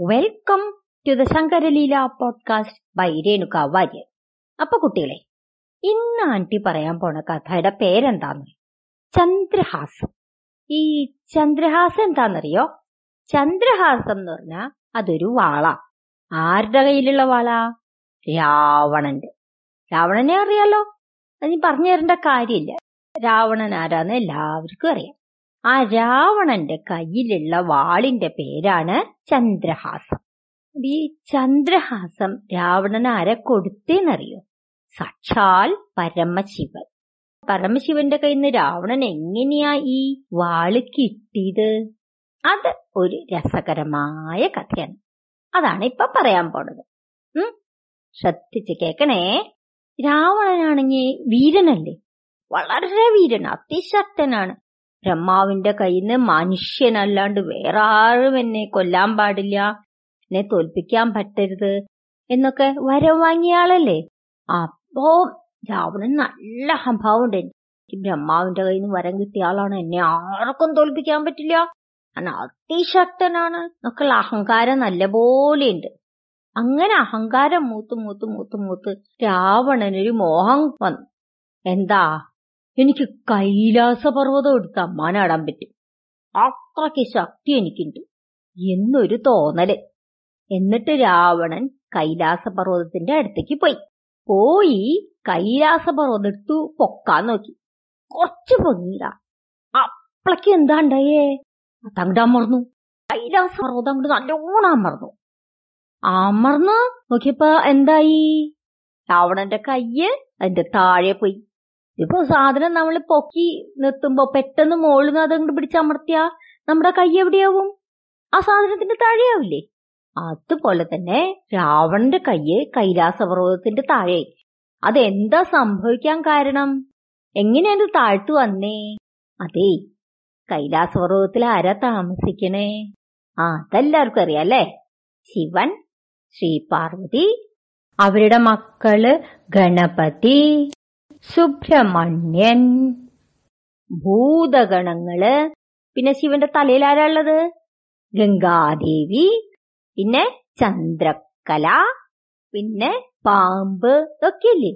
Welcome to the Shankaraleela podcast by Renuka Warrier അപ്പൊ കുട്ടികളെ ഇന്ന് ആന്റി പറയാൻ പോണ കഥയുടെ പേരെന്താന്ന്? ചന്ദ്രഹാസം. ഈ ചന്ദ്രഹാസം എന്താണെന്നറിയോ ചന്ദ്രഹാസം എന്ന് പറഞ്ഞാ അതൊരു വാള. ആരുടെ കയ്യിലുള്ള വാള? രാവണന്റെ. രാവണനെ അറിയാലോ? അത് പറഞ്ഞു തരേണ്ട കാര്യമില്ല. രാവണൻ ആരാന്ന് എല്ലാവർക്കും അറിയാം. ആ രാവണന്റെ കയ്യിലുള്ള വാളിന്റെ പേരാണ് ചന്ദ്രഹാസം. ഈ ചന്ദ്രഹാസം രാവണൻ ആരെ കൊടുത്തേന്നറിയോ? സാക്ഷാൽ പരമശിവൻ. പരമശിവന്റെ കയ്യിൽ നിന്ന് രാവണൻ എങ്ങനെയാ ഈ വാൾ കിട്ടിയത്? അത് ഒരു രസകരമായ കഥയാണ്. അതാണ് ഇപ്പൊ പറയാൻ പോണത്. ഉം? ശ്രദ്ധിച്ച് കേക്കണേ. രാവണനാണെങ്കിൽ വീരനല്ലേ? വളരെ വീരൻ അതിശക്തനാണ്. ബ്രഹ്മാവിന്റെ കയ്യിൽ നിന്ന് മനുഷ്യനല്ലാണ്ട് വേറെ ആരും എന്നെ കൊല്ലാൻ പാടില്ല. എന്നെ തോൽപ്പിക്കാൻ പറ്റരുത് എന്നൊക്കെ വരം വാങ്ങിയ ആളല്ലേ? അപ്പോ രാവണൻ നല്ല അഹംഭാവം ഉണ്ട് എനിക്ക് ബ്രഹ്മാവിന്റെ കയ്യിൽ നിന്ന് വരം കിട്ടിയ ആളാണ്. എന്നെ ആർക്കും തോൽപ്പിക്കാൻ പറ്റില്ല. ഞാൻ അതിശക്തനാണ് എന്നൊക്കെയുള്ള അഹങ്കാരം നല്ലപോലെ ഉണ്ട് അങ്ങനെ അഹങ്കാരം മൂത്ത് മൂത്ത് മൂത്ത് മൂത്ത് രാവണനൊരു മോഹം വന്നു. എന്താ? എനിക്ക് കൈലാസ പർവതം എടുത്ത് അമ്മാനാടാൻ പറ്റും. അത്രയ്ക്ക് ശക്തി എനിക്കുണ്ട്. എന്നൊരു തോന്നൽ. എന്നിട്ട് രാവണൻ കൈലാസ പർവതത്തിന്റെ അടുത്തേക്ക് പോയി. പോയി കൈലാസ പർവതം എടുത്തു പൊക്കാൻ നോക്കി. കുറച്ച് പൊങ്ങിയില്ല അപ്പളക്ക് എന്താ ഉണ്ടായേ? അതങ്ങോട്ട് അമർന്നു. കൈലാസ പർവതം അങ്ങോട്ട് നല്ലോണം അമർന്നു. അമർന്ന് നോക്കിയപ്പോ എന്തായി? രാവണന്റെ കയ്യ് അതിന്റെ താഴെ പോയി. ഇപ്പൊ സാധനം നമ്മൾ പൊക്കി നിർത്തുമ്പോ പെട്ടെന്ന് മോളിൽ നിന്ന് അതങ്ങോട്ട് പിടിച്ചമർത്തിയാ നമ്മുടെ കൈ എവിടെയാവും? ആ സാധനത്തിന്റെ താഴെയാവില്ലേ? അതുപോലെ തന്നെ രാവണന്റെ കയ്യ് കൈലാസപർവതത്തിന്റെ താഴെ. അതെന്താ സംഭവിക്കാൻ കാരണം? എങ്ങനെയാണ് താഴ്ത്തു വന്നേ? അതേ കൈലാസപർവതത്തിൽ ആരാ താമസിക്കണേ? ആ അതെല്ലാവർക്കും അറിയാം അല്ലേ? ശിവൻ ശ്രീ പാർവതി അവരുടെ മക്കൾ ഗണപതി. സുബ്രഹ്മണ്യൻ. ഭൂതഗണങ്ങൾ. പിന്നെ ശിവന്റെ തലയിൽ ആരാള്ളത്? ഗംഗാദേവി. പിന്നെ ചന്ദ്രക്കല പിന്നെ പാമ്പ്. ഇതൊക്കെയല്ലേ?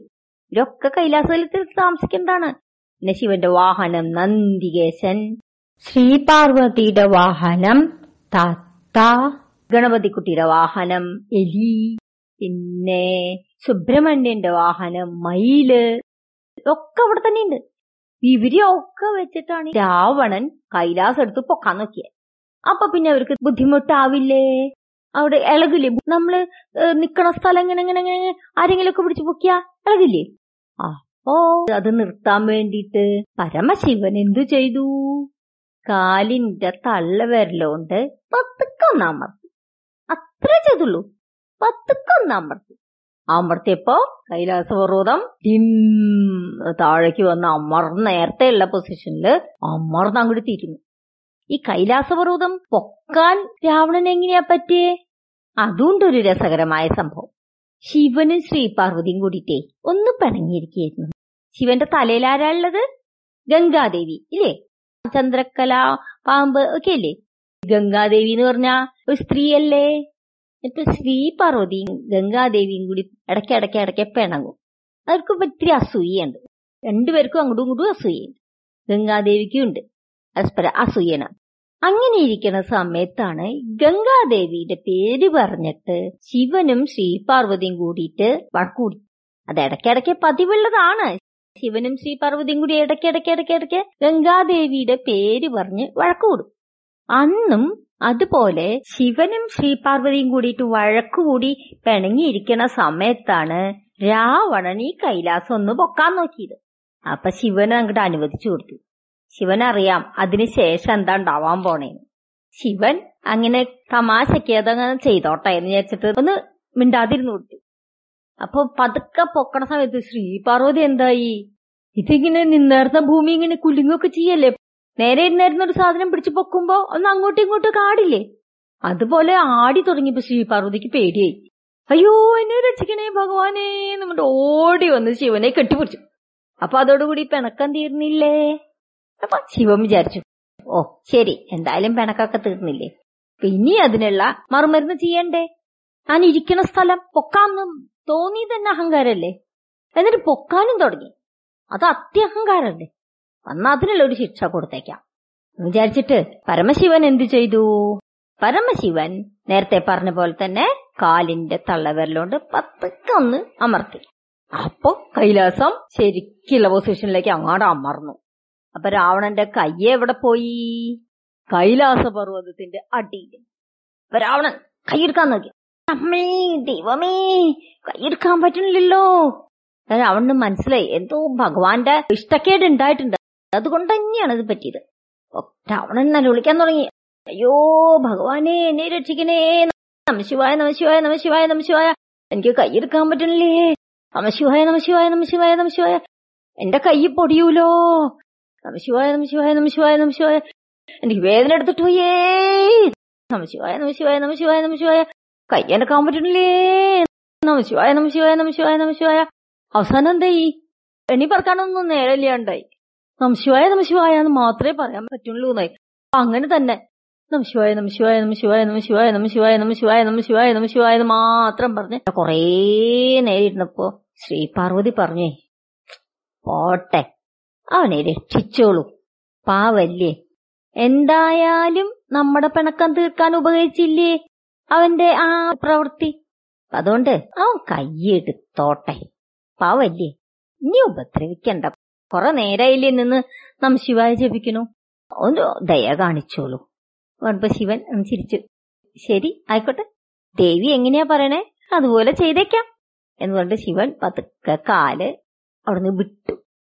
ഇവരൊക്കെ കൈലാസത്തിൽ താമസിക്കുന്നതാണ്. പിന്നെ ശിവന്റെ വാഹനം നന്ദികേശൻ. ശ്രീപാർവതിയുടെ വാഹനം തത്ത. ഗണപതിക്കുട്ടിയുടെ വാഹനം എലി. പിന്നെ സുബ്രഹ്മണ്യന്റെ വാഹനം മയിൽ. ഒക്കെ അവിടെ തന്നെ ഉണ്ട് ഇവരെയൊക്കെ വെച്ചിട്ടാണ് രാവണൻ കൈലാസം എടുത്ത് പൊക്കാൻ നോക്കിയത് അപ്പൊ പിന്നെ അവർക്ക് ബുദ്ധിമുട്ടാവില്ലേ? അവിടെ ഇളകില്ലേ? നമ്മൾ നിക്കണ സ്ഥലം ഇങ്ങനെ ഇങ്ങനെ ആരെങ്കിലും ഒക്കെ പിടിച്ചു പൊക്കിയാ ഇളകില്ലേ? അപ്പോ അത് നിർത്താൻ വേണ്ടിട്ട് പരമശിവൻ എന്തു ചെയ്തു? കാലിന്റെ തള്ള വരലോണ്ട് പത്തുക്കൊന്നമർത്തി അത്ര ചെയ്തുള്ളൂ. പത്തുക്കൊന്നമർത്തി അമർത്തിയപ്പോ കൈലാസപർവതം ടിം താഴേക്ക് വന്ന് അമർന്ന് നേരത്തെ ഉള്ള പൊസിഷനിൽ അമർന്ന് അങ്ങോട്ട് തിരിഞ്ഞു ഈ കൈലാസപർവതം പൊക്കാൻ രാവണൻ എങ്ങനെയാ പറ്റിയേ? അതുകൊണ്ട് ഒരു രസകരമായ സംഭവം. ശിവനും ശ്രീപാർവതിയും കൂടിയിട്ടേ ഒന്ന് പിണങ്ങിയിരിക്കുകയായിരുന്നു. ശിവന്റെ തലയിൽ ഉള്ളത്? ഗംഗാദേവി ഇല്ലേ? ചന്ദ്രക്കല പാമ്പ് ഒക്കെ അല്ലേ ഗംഗാദേവി എന്ന് പറഞ്ഞ ഒരു സ്ത്രീയല്ലേ? ഇപ്പൊ ശ്രീ പാർവതിയും ഗംഗാദേവിയും കൂടി ഇടയ്ക്ക് ഇടയ്ക്ക് ഇടയ്ക്ക് പിണങ്ങും അവർക്ക് ഒത്തിരി അസൂയുണ്ട് രണ്ടുപേർക്കും അങ്ങോട്ടും ഇങ്ങോട്ടും അസൂയുണ്ട് ഗംഗാദേവിക്കും ഉണ്ട്. പരസ്പര അസൂയന. അങ്ങനെ ഇരിക്കുന്ന സമയത്താണ് ഗംഗാദേവിയുടെ പേര് പറഞ്ഞിട്ട് ശിവനും ശ്രീപാർവതിയും കൂടിയിട്ട് വഴക്കൂടി അത് ഇടയ്ക്കിടയ്ക്ക് പതിവുള്ളതാണ്. ശിവനും ശ്രീപാർവതിയും കൂടി ഇടയ്ക്കിടയ്ക്ക് ഇടയ്ക്കിടയ്ക്ക് ഗംഗാദേവിയുടെ പേര് പറഞ്ഞ് വഴക്കൂടും അന്നും അതുപോലെ ശിവനും ശ്രീപാർവതിയും കൂടിയിട്ട് വഴക്കുകൂടി പിണങ്ങിയിരിക്കുന്ന സമയത്താണ് രാവണൻ ഈ കൈലാസം ഒന്ന് പൊക്കാൻ നോക്കിയത്. അപ്പൊ ശിവൻ അങ്ങോട്ട് അനുവദിച്ചു കൊടുത്തു. ശിവൻ അറിയാം അതിനുശേഷം എന്താ ഉണ്ടാവാൻ പോണേന്ന്. ശിവൻ അങ്ങനെ തമാശയ്ക്ക് അതങ്ങനെ ചെയ്തോട്ടെ എന്ന് വിചാരിച്ചിട്ട് ഒന്ന് മിണ്ടാതിരുന്നു കൊടുത്തു. അപ്പൊ പതുക്കെ പൊക്കണ സമയത്ത് ശ്രീപാർവതി എന്തായി? ഇതിങ്ങനെ നിന്നേർന്ന ഭൂമി ഇങ്ങനെ കുലുങ്ങൊക്കെ ചെയ്യല്ലേ? നേരെ ഇരുന്നായിരുന്ന ഒരു സാധനം പിടിച്ചു പൊക്കുമ്പോ ഒന്ന് അങ്ങോട്ടും ഇങ്ങോട്ടും കാടില്ലേ? അതുപോലെ ആടി തുടങ്ങിയപ്പോ ശ്രീപാർവതിക്ക് പേടിയായി. അയ്യോ എന്നെ രക്ഷിക്കണേ ഭഗവാനേ നമ്മുടെ ഓടി വന്ന് ശിവനെ കെട്ടിപ്പിടിച്ചു. അപ്പൊ അതോടുകൂടി പിണക്കം തീർന്നില്ലേ? അപ്പൊ ശിവൻ വിചാരിച്ചു ഓ ശരി എന്തായാലും പിണക്കൊക്കെ തീർന്നില്ലേ? പിന്നെ അതിനുള്ള മറുമരുന്ന് ചെയ്യണ്ടേ? ഞാൻ ഇരിക്കണ സ്ഥലം പൊക്കാന്ന് തോന്നി തന്നെ അഹങ്കാരല്ലേ? എന്നിട്ട് പൊക്കാനും തുടങ്ങി. അത് അത്യഹങ്കാരല്ലേ അന്ന് അതിനുള്ള ഒരു ശിക്ഷ കൊടുത്തേക്കാം. വിചാരിച്ചിട്ട് പരമശിവൻ എന്തു ചെയ്തു? പരമശിവൻ നേരത്തെ പറഞ്ഞ പോലെ തന്നെ കാലിന്റെ തള്ളവിരലോണ്ട് പതുക്കെ ഒന്ന് അമർത്തി. അപ്പൊ കൈലാസം ശരിക്കുള്ള പൊസിഷനിലേക്ക് അങ്ങോട്ട് അമർന്നു. അപ്പൊ രാവണന്റെ കൈ എവിടെ പോയി? കൈലാസ പർവതത്തിന്റെ അടിയിൽ. അപ്പൊ രാവണൻ കൈയെടുക്കാൻ നോക്കി. അമ്മേ ദൈവമേ കൈയെടുക്കാൻ പറ്റുന്നില്ലല്ലോ. രാവണന് മനസ്സിലായി. എന്തോ ഭഗവാന്റെ ഇഷ്ടക്കേട് ഉണ്ടായിട്ടുണ്ട്. അതുകൊണ്ട് തന്നെയാണ് ഇത് പറ്റിയത് ഒറ്റ അവൻ നല്ല വിളിക്കാൻ തുടങ്ങി അയ്യോ ഭഗവാനെ എന്നെ രക്ഷിക്കണേ നമശിവായ നമശിവായ നമശിവായ നമശിവായ എനിക്ക് കൈയെടുക്കാൻ പറ്റണില്ലേ നമശിവായ നമശിവായ നമശിവായ നമശിവായ എന്റെ കൈ പൊടിയൂലോ നമശിവായ നമശിവായ നമശിവായ നമശിവായ എനിക്ക് വേദന എടുത്തിട്ട് പോയേ നമശിവായ നമശിവായ നമശിവായ നമശിവായ കൈ എടുക്കാൻ പറ്റണില്ലേ നമശിവായ നമശിവായ നമശിവായ നമശിവായ അവസാനം എന്തായി എണി പറക്കാനൊന്നും നേരമില്ലാണ്ടായി നമശിവായ നമശിവായ എന്ന് മാത്രമേ പറയാൻ പറ്റുള്ളൂ എന്നായി. അങ്ങനെ തന്നെ. നമശിവായ നമശിവായ നമശിവായ നമശിവായ നമശിവായ നമശിവായ നമശിവായ നമശിവായ എന്ന് മാത്രം പറഞ്ഞ്. കൊറേ നേരം ശ്രീ പാർവതി പറഞ്ഞേ പോട്ടെ അവനെ രക്ഷിച്ചോളൂ പാവല്ലേ. എന്തായാലും നമ്മുടെ പിണക്കം തീർക്കാൻ ഉപകരിച്ചില്ലേ അവന്റെ ആ പ്രവൃത്തി? അതുകൊണ്ട് അവൻ കൈയെടുത്തോട്ടെ. പാവല്ലേ ഇനി ഉപദ്രവിക്കണ്ട. കുറെ നേരായില്ലേ നിന്ന് നാം ശിവായ ജപിക്കണു ഒന്ന് ദയ കാണിച്ചോളൂ. പറഞ്ഞപ്പോ ശിവൻ ചിരിച്ചു. ശരി ആയിക്കോട്ടെ. ദേവി എങ്ങനെയാ പറയണേ? അതുപോലെ ചെയ്തേക്കാം. എന്ന് പറഞ്ഞിട്ട് ശിവൻ പതുക്കെ കാൽ അവിടുന്ന് വിട്ടു.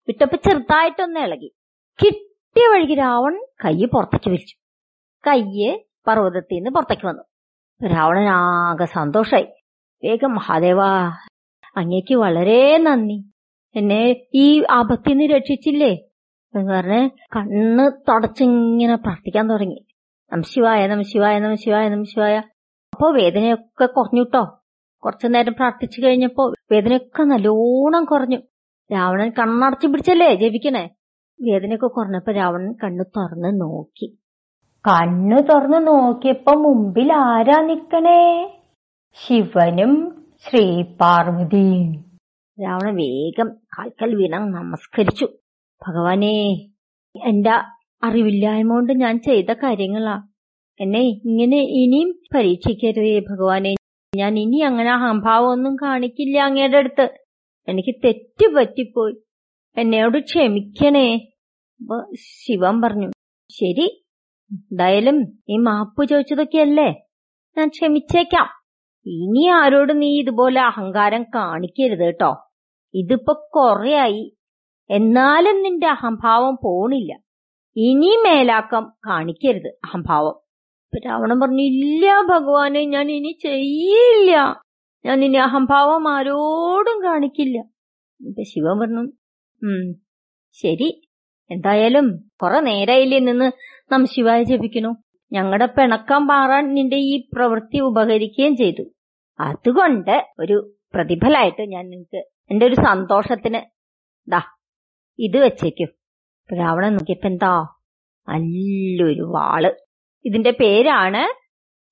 വിട്ടപ്പോ ചെറുതായിട്ടൊന്ന് ഇളകി. കിട്ടിയ വഴിക്ക് രാവൺ കയ്യ് പുറത്തേക്ക് വലിച്ചു. കയ്യ് പർവതത്തിൽ നിന്ന് പുറത്തേക്ക് വന്നു. രാവണൻ ആകെ സന്തോഷായി. വേഗം മഹാദേവാ അങ്ങേക്ക് വളരെ നന്ദി. എന്നെ ഈ അപത്തിന്ന് രക്ഷിച്ചില്ലേ? എന്ന് പറഞ്ഞ് കണ്ണ് തുടച്ചിങ്ങനെ പ്രാർത്ഥിക്കാൻ തുടങ്ങി. നമശിവായ നമശിവായ നമശിവായ നമശിവായ അപ്പോ വേദനയൊക്കെ കുറഞ്ഞു കേട്ടോ കുറച്ചു നേരം പ്രാർത്ഥിച്ചു കഴിഞ്ഞപ്പോ വേദനയൊക്കെ നല്ലോണം കുറഞ്ഞു. രാവണൻ കണ്ണടച്ചു പിടിച്ചല്ലേ ജപിക്കണേ? വേദനയൊക്കെ കുറഞ്ഞപ്പോ രാവണൻ കണ്ണു തുറന്ന് നോക്കി. കണ്ണു തുറന്ന് നോക്കിയപ്പോ മുമ്പിൽ ആരാ നിക്കണേ? ശിവനും ശ്രീ പാർവതിയും രാവണൻ വേഗം കാൽക്കൽ വീണ നമസ്കരിച്ചു. ഭഗവാനെ എന്റെ അറിവില്ലായ്മ കൊണ്ട് ഞാൻ ചെയ്ത കാര്യങ്ങളാ. എന്നെ ഇങ്ങനെ ഇനിയും പരീക്ഷിക്കരുതേ ഭഗവാനെ. ഞാൻ ഇനി അങ്ങനെ അഹംഭാവമൊന്നും കാണിക്കില്ല അങ്ങയുടെ അടുത്ത്. എനിക്ക് തെറ്റ് പറ്റിപ്പോയി. എന്നോട് ക്ഷമിക്കണേ. ശിവൻ പറഞ്ഞു. ശരി എന്തായാലും ഈ മാപ്പ് ചോദിച്ചതൊക്കെയല്ലേ? ഞാൻ ക്ഷമിച്ചേക്കാം. ഇനി ആരോട് നീ ഇതുപോലെ അഹങ്കാരം കാണിക്കരുത് കേട്ടോ. ഇതിപ്പോ കൊറേയായി. എന്നാലും നിന്റെ അഹംഭാവം പോണില്ല. ഇനി മേലാക്കം കാണിക്കരുത് അഹംഭാവം. അപ്പൊ രാവണൻ പറഞ്ഞു ഇല്ല ഭഗവാനെ ഞാൻ ഇനി ചെയ്യില്ല. ഞാൻ ഇനി അഹംഭാവം ആരോടും കാണിക്കില്ല. ഇപ്പൊ ശിവൻ പറഞ്ഞു ഉം ശരി. എന്തായാലും കുറെ നേരായില്ലേ നിന്ന് നാം ശിവായ ജപിക്കണു. ഞങ്ങളുടെ പിണക്കം മാറാൻ നിന്റെ ഈ പ്രവൃത്തി ഉപകരിക്കുകയും ചെയ്തു. അതുകൊണ്ട് ഒരു പ്രതിഫലായിട്ട് ഞാൻ നിനക്ക് എന്റെ ഒരു സന്തോഷത്തിന് ദാ ഇത് വെച്ചേക്കും. രാവണൻ നോക്കിയപ്പോ എന്താ? നല്ലൊരു വാൾ. ഇതിന്റെ പേരാണ്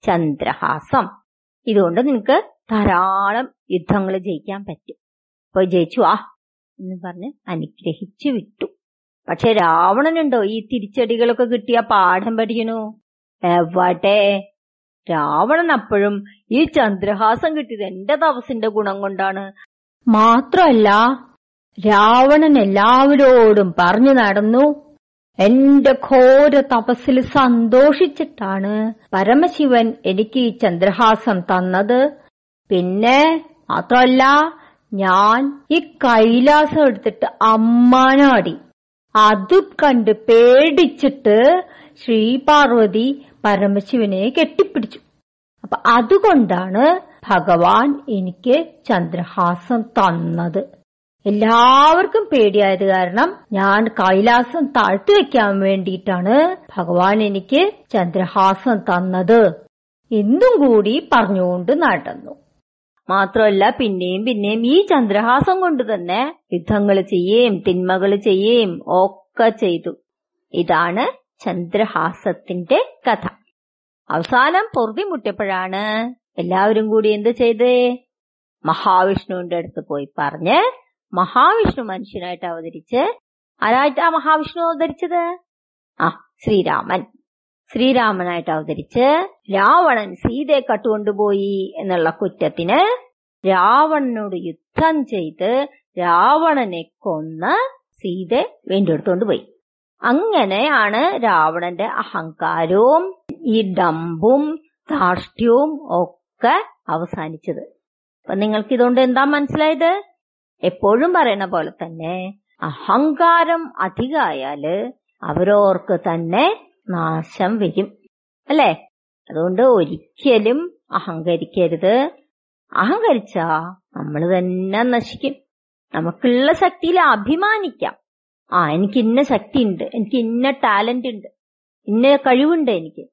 ചന്ദ്രഹാസം. ഇതുകൊണ്ട് നിനക്ക് ധാരാളം യുദ്ധങ്ങൾ ജയിക്കാൻ പറ്റും. അപ്പൊ ജയിച്ചു ആ എന്ന് പറഞ്ഞ് അനുഗ്രഹിച്ചു വിട്ടു. പക്ഷെ രാവണനുണ്ടോ ഈ തിരിച്ചടികളൊക്കെ കിട്ടിയ പാഠം പഠിക്കണു? എവട്ടെ രാവണൻ അപ്പോഴും ഈ ചന്ദ്രഹാസം കിട്ടിയത് എന്റെ തപസിന്റെ ഗുണം കൊണ്ടാണ്. മാത്രമല്ല രാവണൻ എല്ലാവരോടും പറഞ്ഞു നടന്നു എന്റെ ഘോര തപസ്സിൽ സന്തോഷിച്ചിട്ടാണ് പരമശിവൻ എനിക്ക് ഈ ചന്ദ്രഹാസം തന്നത്. പിന്നെ മാത്രമല്ല ഞാൻ ഈ കൈലാസം എടുത്തിട്ട് അമ്മാനാടി. അത് കണ്ട് പേടിച്ചിട്ട് ശ്രീപാർവതി പരമശിവനെ കെട്ടിപ്പിടിച്ചു. അപ്പൊ അതുകൊണ്ടാണ് ഭഗവാൻ എനിക്ക് ചന്ദ്രഹാസം തന്നത്. എല്ലാവർക്കും പേടിയായത് കാരണം ഞാൻ കൈലാസം താഴ്ത്തി വെക്കാൻ വേണ്ടിയിട്ടാണ് ഭഗവാൻ എനിക്ക് ചന്ദ്രഹാസം തന്നത്. എന്നും കൂടി പറഞ്ഞുകൊണ്ട് നടന്നു. മാത്രമല്ല പിന്നെയും പിന്നെയും ഈ ചന്ദ്രഹാസം കൊണ്ട് തന്നെ യുദ്ധങ്ങൾ ചെയ്യുകയും തിന്മകൾ ചെയ്യുകയും ഒക്കെ ചെയ്തു. ഇതാണ് ചന്ദ്രഹാസത്തിന്റെ കഥ. അവസാനം പൊറുതി മുട്ടിയപ്പോഴാണ് എല്ലാവരും കൂടി എന്ത് ചെയ്തേ? മഹാവിഷ്ണുവിന്റെ അടുത്ത് പോയി പറഞ്ഞ് മഹാവിഷ്ണു മനുഷ്യനായിട്ട് അവതരിച്ച് ആരായിട്ടാ മഹാവിഷ്ണു അവതരിച്ചത്? ആ ശ്രീരാമൻ. ശ്രീരാമനായിട്ട് അവതരിച്ച് രാവണൻ സീതയെ കട്ടുകൊണ്ടുപോയി എന്നുള്ള കുറ്റത്തിന് രാവണനോട് യുദ്ധം ചെയ്ത് രാവണനെ കൊന്ന് സീതെ വീണ്ടെടുത്തുകൊണ്ട് പോയി. അങ്ങനെയാണ് രാവണന്റെ അഹങ്കാരവും ഈ ഡമ്പും ധാർഷ്ട്യവും ഒക്കെ അവസാനിച്ചത്. അപ്പൊ നിങ്ങൾക്ക് ഇതുകൊണ്ട് എന്താ മനസ്സിലായത്? എപ്പോഴും പറയണ പോലെ തന്നെ അഹങ്കാരം അധികമായാൽ അവരോർക്ക് തന്നെ നാശം വരും. അല്ലേ? അതുകൊണ്ട് ഒരിക്കലും അഹങ്കരിക്കരുത്. അഹങ്കരിച്ചാ നമ്മൾ തന്നെ നശിക്കും. നമുക്കുള്ള ശക്തിയിൽ അഭിമാനിക്കാം. ആ എനിക്ക് ഇന്ന ശക്തി ഉണ്ട് എനിക്ക് ഇന്ന ടാലന്റ് ഉണ്ട് ഇന്ന കഴിവുണ്ട് എനിക്ക്.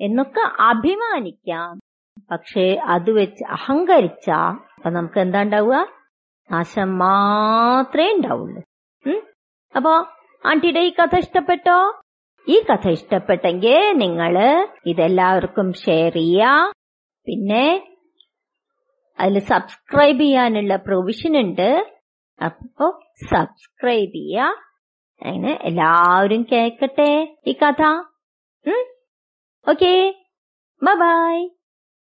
എന്നൊക്കെ അഭിമാനിക്കാം. പക്ഷേ അത് വെച്ച് അഹങ്കരിച്ച അപ്പൊ നമുക്ക് എന്താ ഉണ്ടാവുക? നാശം മാത്രമേ ഉണ്ടാവുള്ളൂ? അപ്പോ ആന്റിയുടെ ഈ കഥ ഇഷ്ടപ്പെട്ടോ? ഈ കഥ ഇഷ്ടപ്പെട്ടെങ്കിൽ നിങ്ങൾ ഇതെല്ലാവർക്കും ഷെയർ ചെയ്യാ പിന്നെ അതിൽ സബ്സ്ക്രൈബ് ചെയ്യാനുള്ള പ്രൊവിഷൻ ഉണ്ട്. അപ്പോ സബ്സ്ക്രൈബ് ചെയ്യാ അങ്ങനെ എല്ലാവരും കേൾക്കട്ടെ ഈ കഥ. Okay bye